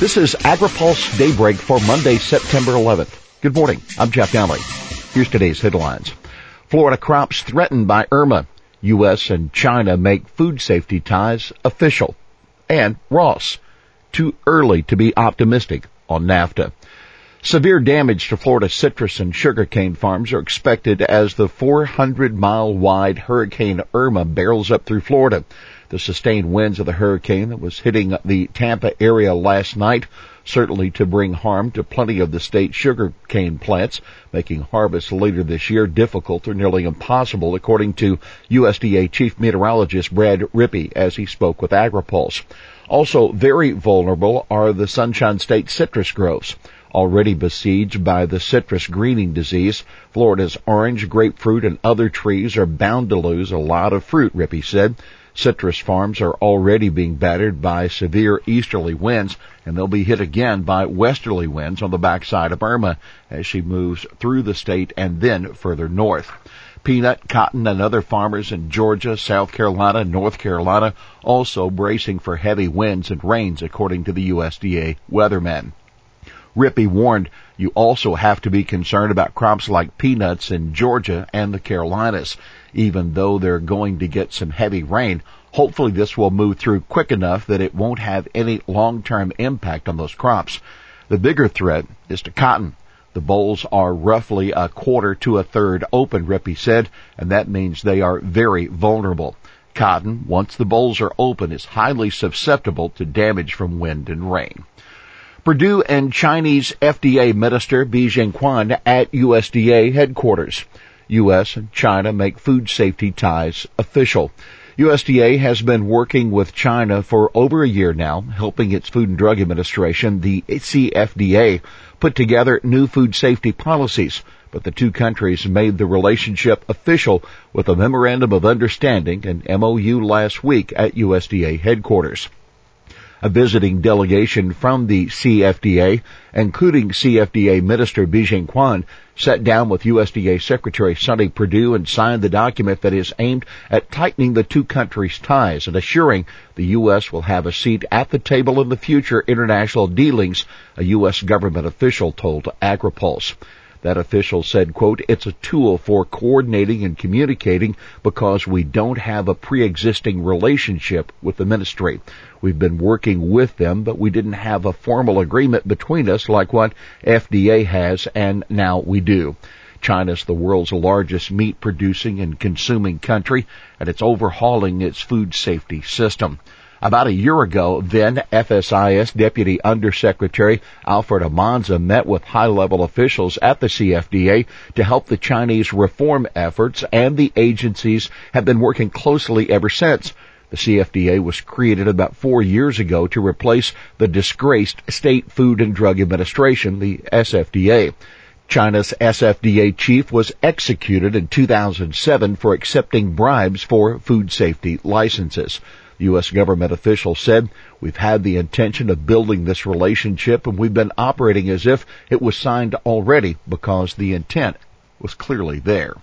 This is AgriPulse Daybreak for Monday, September 11th. Good morning. I'm Jeff Nalley. Here's today's headlines. Florida crops threatened by Irma. U.S. and China make food safety ties official. And Ross. Too early to be optimistic on NAFTA. Severe damage to Florida citrus and sugarcane farms are expected as the 400 mile wide Hurricane Irma barrels up through Florida. The sustained winds of the hurricane that was hitting the Tampa area last night certainly to bring harm to plenty of the state's sugarcane plants, making harvest later this year difficult or nearly impossible, according to USDA Chief Meteorologist Brad Rippey as he spoke with AgriPulse. Also very vulnerable are the Sunshine State citrus groves already besieged by the citrus greening disease. Florida's orange, grapefruit, and other trees are bound to lose a lot of fruit, Rippey said. Citrus farms are already being battered by severe easterly winds, and they'll be hit again by westerly winds on the backside of Irma as she moves through the state and then further north. Peanut, cotton, and other farmers in Georgia, South Carolina, North Carolina also bracing for heavy winds and rains according to the USDA weathermen. Rippey warned you also have to be concerned about crops like peanuts in Georgia and the Carolinas. Even though they're going to get some heavy rain, hopefully this will move through quick enough that it won't have any long-term impact on those crops. The bigger threat is to cotton. The bolls are roughly a quarter to a third open, Rippey said, and that means they are very vulnerable. Cotton, once the bolls are open, is highly susceptible to damage from wind and rain. Perdue and Chinese FDA Minister Bi Jingquan at USDA headquarters. U.S. and China make food safety ties official. USDA has been working with China for over a year now, helping its Food and Drug Administration, the CFDA, put together new food safety policies. But the two countries made the relationship official with a memorandum of understanding and MOU last week at USDA headquarters. A visiting delegation from the CFDA, including CFDA Minister Bi Jingquan, sat down with USDA Secretary Sonny Perdue and signed the document that is aimed at tightening the two countries' ties and assuring the U.S. will have a seat at the table in the future international dealings, a U.S. government official told AgriPulse. That official said, quote, it's a tool for coordinating and communicating because we don't have a pre-existing relationship with the ministry. We've been working with them, but we didn't have a formal agreement between us like what FDA has, and now we do. China's the world's largest meat producing and consuming country, and it's overhauling its food safety system. About a year ago, then FSIS Deputy Undersecretary Alfred Almanza met with high-level officials at the CFDA to help the Chinese reform efforts, and the agencies have been working closely ever since. The CFDA was created about four years ago to replace the disgraced State Food and Drug Administration, the SFDA. China's SFDA chief was executed in 2007 for accepting bribes for food safety licenses. U.S. government officials said, we've had the intention of building this relationship and we've been operating as if it was signed already because the intent was clearly there.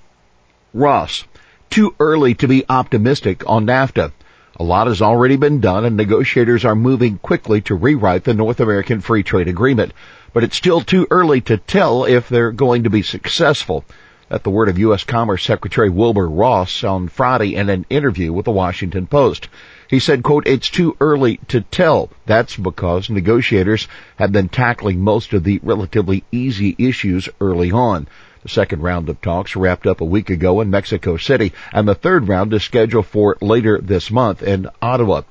Ross, too early to be optimistic on NAFTA. A lot has already been done and negotiators are moving quickly to rewrite the North American Free Trade Agreement, but it's still too early to tell if they're going to be successful. At the word of U.S. Commerce Secretary Wilbur Ross on Friday in an interview with the Washington Post. He said, quote, it's too early to tell. That's because negotiators have been tackling most of the relatively easy issues early on. The second round of talks wrapped up a week ago in Mexico City, and the third round is scheduled for later this month in Ottawa.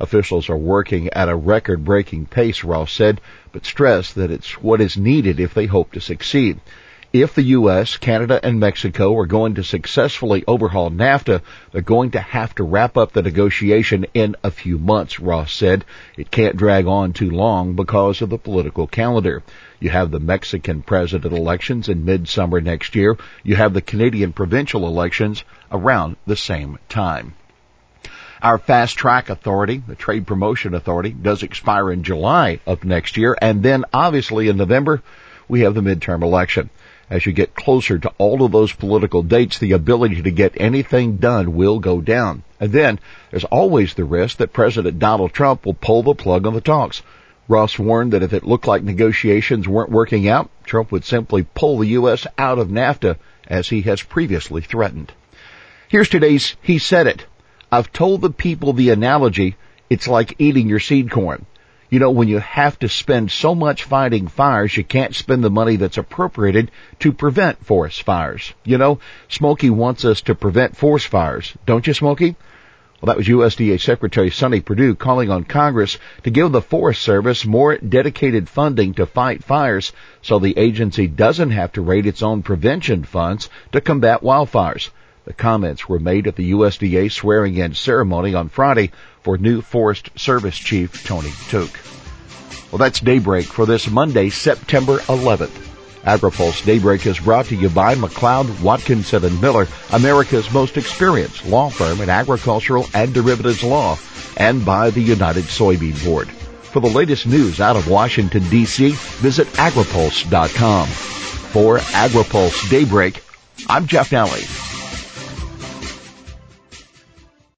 Officials are working at a record-breaking pace, Ross said, but stressed that it's what is needed if they hope to succeed. If the U.S., Canada, and Mexico are going to successfully overhaul NAFTA, they're going to have to wrap up the negotiation in a few months, Ross said. It can't drag on too long because of the political calendar. You have the Mexican president elections in midsummer next year. You have the Canadian provincial elections around the same time. Our fast track authority, the trade promotion authority, does expire in July of next year. And then obviously in November, we have the midterm election. As you get closer to all of those political dates, the ability to get anything done will go down. And then there's always the risk that President Donald Trump will pull the plug on the talks. Ross warned that if it looked like negotiations weren't working out, Trump would simply pull the U.S. out of NAFTA as he has previously threatened. Here's today's He Said It. I've told the people the analogy, it's like eating your seed corn. You know, when you have to spend so much fighting fires, you can't spend the money that's appropriated to prevent forest fires. You know, Smokey wants us to prevent forest fires, don't you, Smokey? Well, that was USDA Secretary Sonny Perdue calling on Congress to give the Forest Service more dedicated funding to fight fires so the agency doesn't have to raid its own prevention funds to combat wildfires. The comments were made at the USDA swearing in ceremony on Friday for new Forest Service Chief Tony Tooke. Well, that's Daybreak for this Monday, September 11th. AgriPulse Daybreak is brought to you by McLeod, Watkinson and Miller, America's most experienced law firm in agricultural and derivatives law, and by the United Soybean Board. For the latest news out of Washington, D.C., visit agripulse.com. For AgriPulse Daybreak, I'm Jeff Nalley.